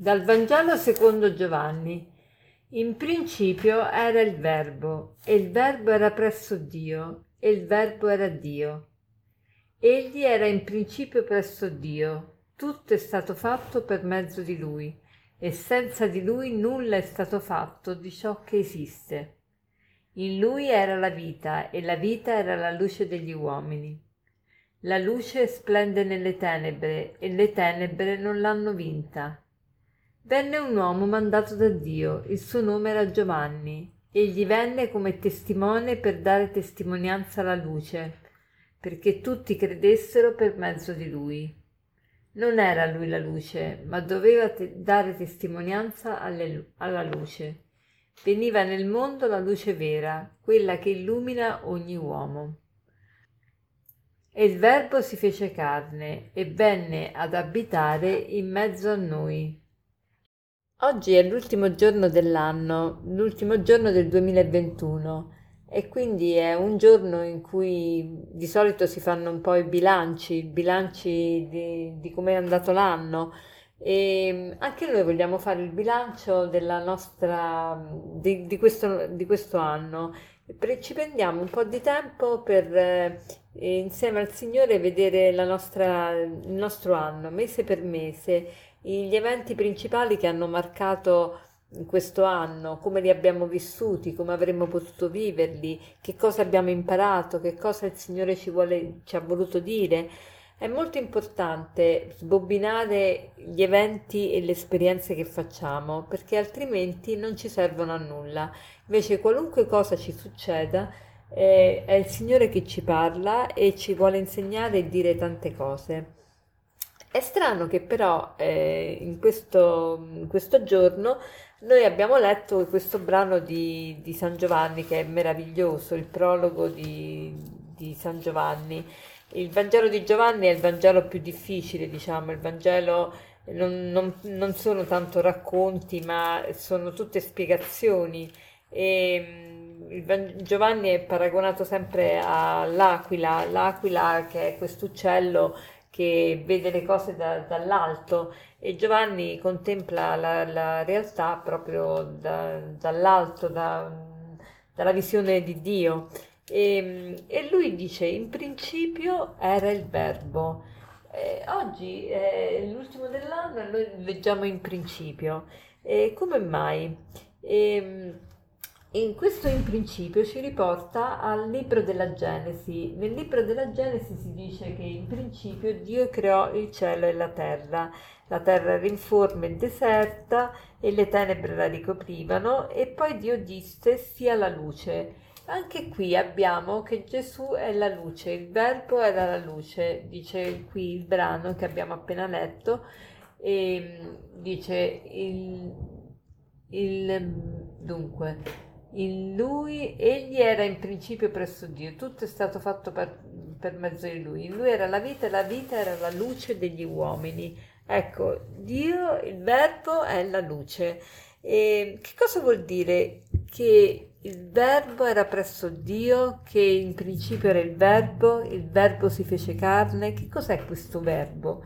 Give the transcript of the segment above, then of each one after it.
Dal Vangelo secondo Giovanni. In principio era il Verbo, e il Verbo era presso Dio, e il Verbo era Dio. Egli era in principio presso Dio. Tutto è stato fatto per mezzo di Lui, e senza di Lui nulla è stato fatto di ciò che esiste. In Lui era la vita, e la vita era la luce degli uomini. La luce splende nelle tenebre, e le tenebre non l'hanno vinta Venne un uomo mandato da Dio, il suo nome era Giovanni. Egli venne come testimone per dare testimonianza alla luce, perché tutti credessero per mezzo di lui. Non era lui la luce, ma doveva te- dare testimonianza alle, alla luce. Veniva nel mondo la luce vera, quella che illumina ogni uomo. E il Verbo si fece carne e venne ad abitare in mezzo a noi. Oggi è l'ultimo giorno dell'anno, l'ultimo giorno del 2021 e quindi è un giorno in cui di solito si fanno un po' i bilanci, i bilanci di, di come è andato l'anno e anche noi vogliamo fare il bilancio della nostra, di, di, questo, di questo anno. Ci prendiamo un po' di tempo per eh, insieme al Signore vedere nostra, il nostro anno, mese per mese gli eventi principali che hanno marcato questo anno, come li abbiamo vissuti, come avremmo potuto viverli, che cosa abbiamo imparato, che cosa il Signore ci, vuole, ci ha voluto dire. È molto importante sbobbinare gli eventi e le esperienze che facciamo, perché altrimenti non ci servono a nulla. Invece qualunque cosa ci succeda, eh, è il Signore che ci parla e ci vuole insegnare e dire tante cose. È strano che però eh, in, questo, in, questo, giorno noi abbiamo letto questo brano di, di, San Giovanni che è meraviglioso, il prologo di, di, San Giovanni. Il Vangelo di Giovanni è il Vangelo più difficile, diciamo, il Vangelo non, non, non sono tanto racconti, ma sono tutte spiegazioni. E, mm, Giovanni è paragonato sempre all'aquila, l'aquila che è questo uccello che vede le cose da, dall'alto e Giovanni contempla la, la realtà proprio da, dall'alto, da, dalla visione di Dio. E, e, lui dice, in principio era il verbo. E oggi è l'ultimo dell'anno e noi leggiamo in principio. E come mai? E, questo in principio ci riporta al libro della Genesi. Nel libro della Genesi si dice che in principio Dio creò il cielo e la terra. La terra era informe e deserta e le tenebre la ricoprivano e poi Dio disse sia la luce. Anche qui abbiamo che Gesù è la luce, il verbo era la luce, dice qui il brano che abbiamo appena letto, e dice il, il dunque in lui, egli era in principio presso Dio, tutto è stato fatto per, per mezzo di lui. In lui era la vita e la vita era la luce degli uomini. Ecco, Dio, il verbo è la luce. E che cosa vuol dire? Che il verbo era presso Dio, che in principio era il verbo, il verbo si fece carne. Che cos'è questo verbo?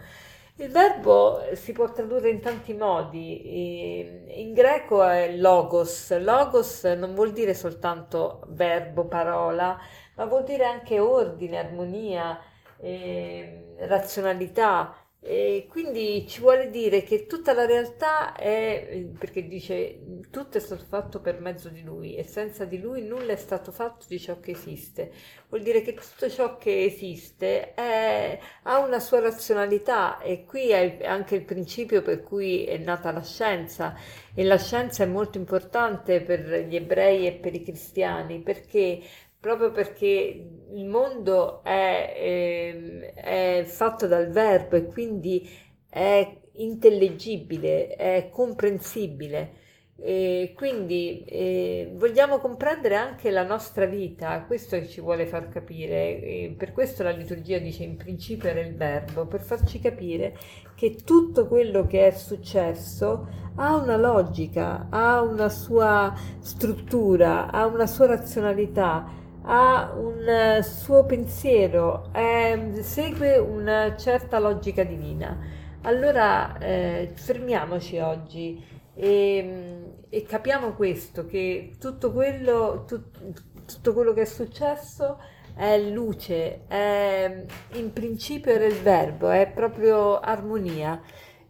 Il verbo si può tradurre in tanti modi, in greco è logos, logos non vuol dire soltanto verbo, parola, ma vuol dire anche ordine, armonia, eh, razionalità, e quindi ci vuole dire che tutta la realtà è, perché dice, tutto è stato fatto per mezzo di lui e senza di lui nulla è stato fatto di ciò che esiste. Vuol dire che tutto ciò che esiste è, ha una sua razionalità e qui è anche il principio per cui è nata la scienza e la scienza è molto importante per gli ebrei e per i cristiani perché proprio perché il mondo è, eh, è, fatto dal verbo e quindi è intellegibile, è comprensibile. E quindi eh, vogliamo comprendere anche la nostra vita, questo ci vuole far capire, e per questo la liturgia dice in principio era il verbo, per farci capire che tutto quello che è successo ha una logica, ha una sua struttura, ha una sua razionalità, ha un suo pensiero, eh, segue una certa logica divina. Allora eh, fermiamoci oggi e, e, capiamo questo, che tutto quello, tut, tutto quello che è successo è luce, è, in principio era il verbo, è proprio armonia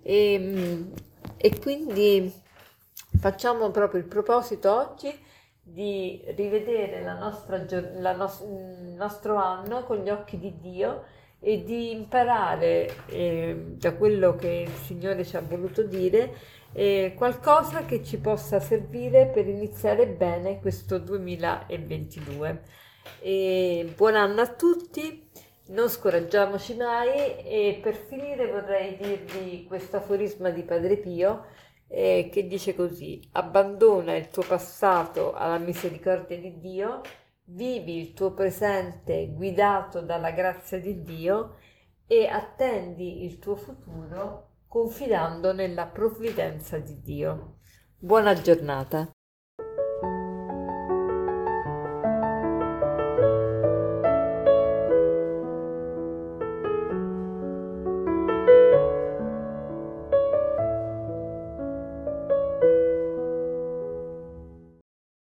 e, e quindi facciamo proprio il proposito oggi di rivedere la nostra, la nos- il nostro anno con gli occhi di Dio e di imparare eh, da quello che il Signore ci ha voluto dire eh, qualcosa che ci possa servire per iniziare bene questo 2022. E buon anno a tutti, non scoraggiamoci mai e per finire vorrei dirvi questo aforisma di Padre Pio eh, che dice così, abbandona il tuo passato alla misericordia di Dio vivi il tuo presente guidato dalla grazia di Dio e attendi il tuo futuro confidando nella provvidenza di Dio. Buona giornata.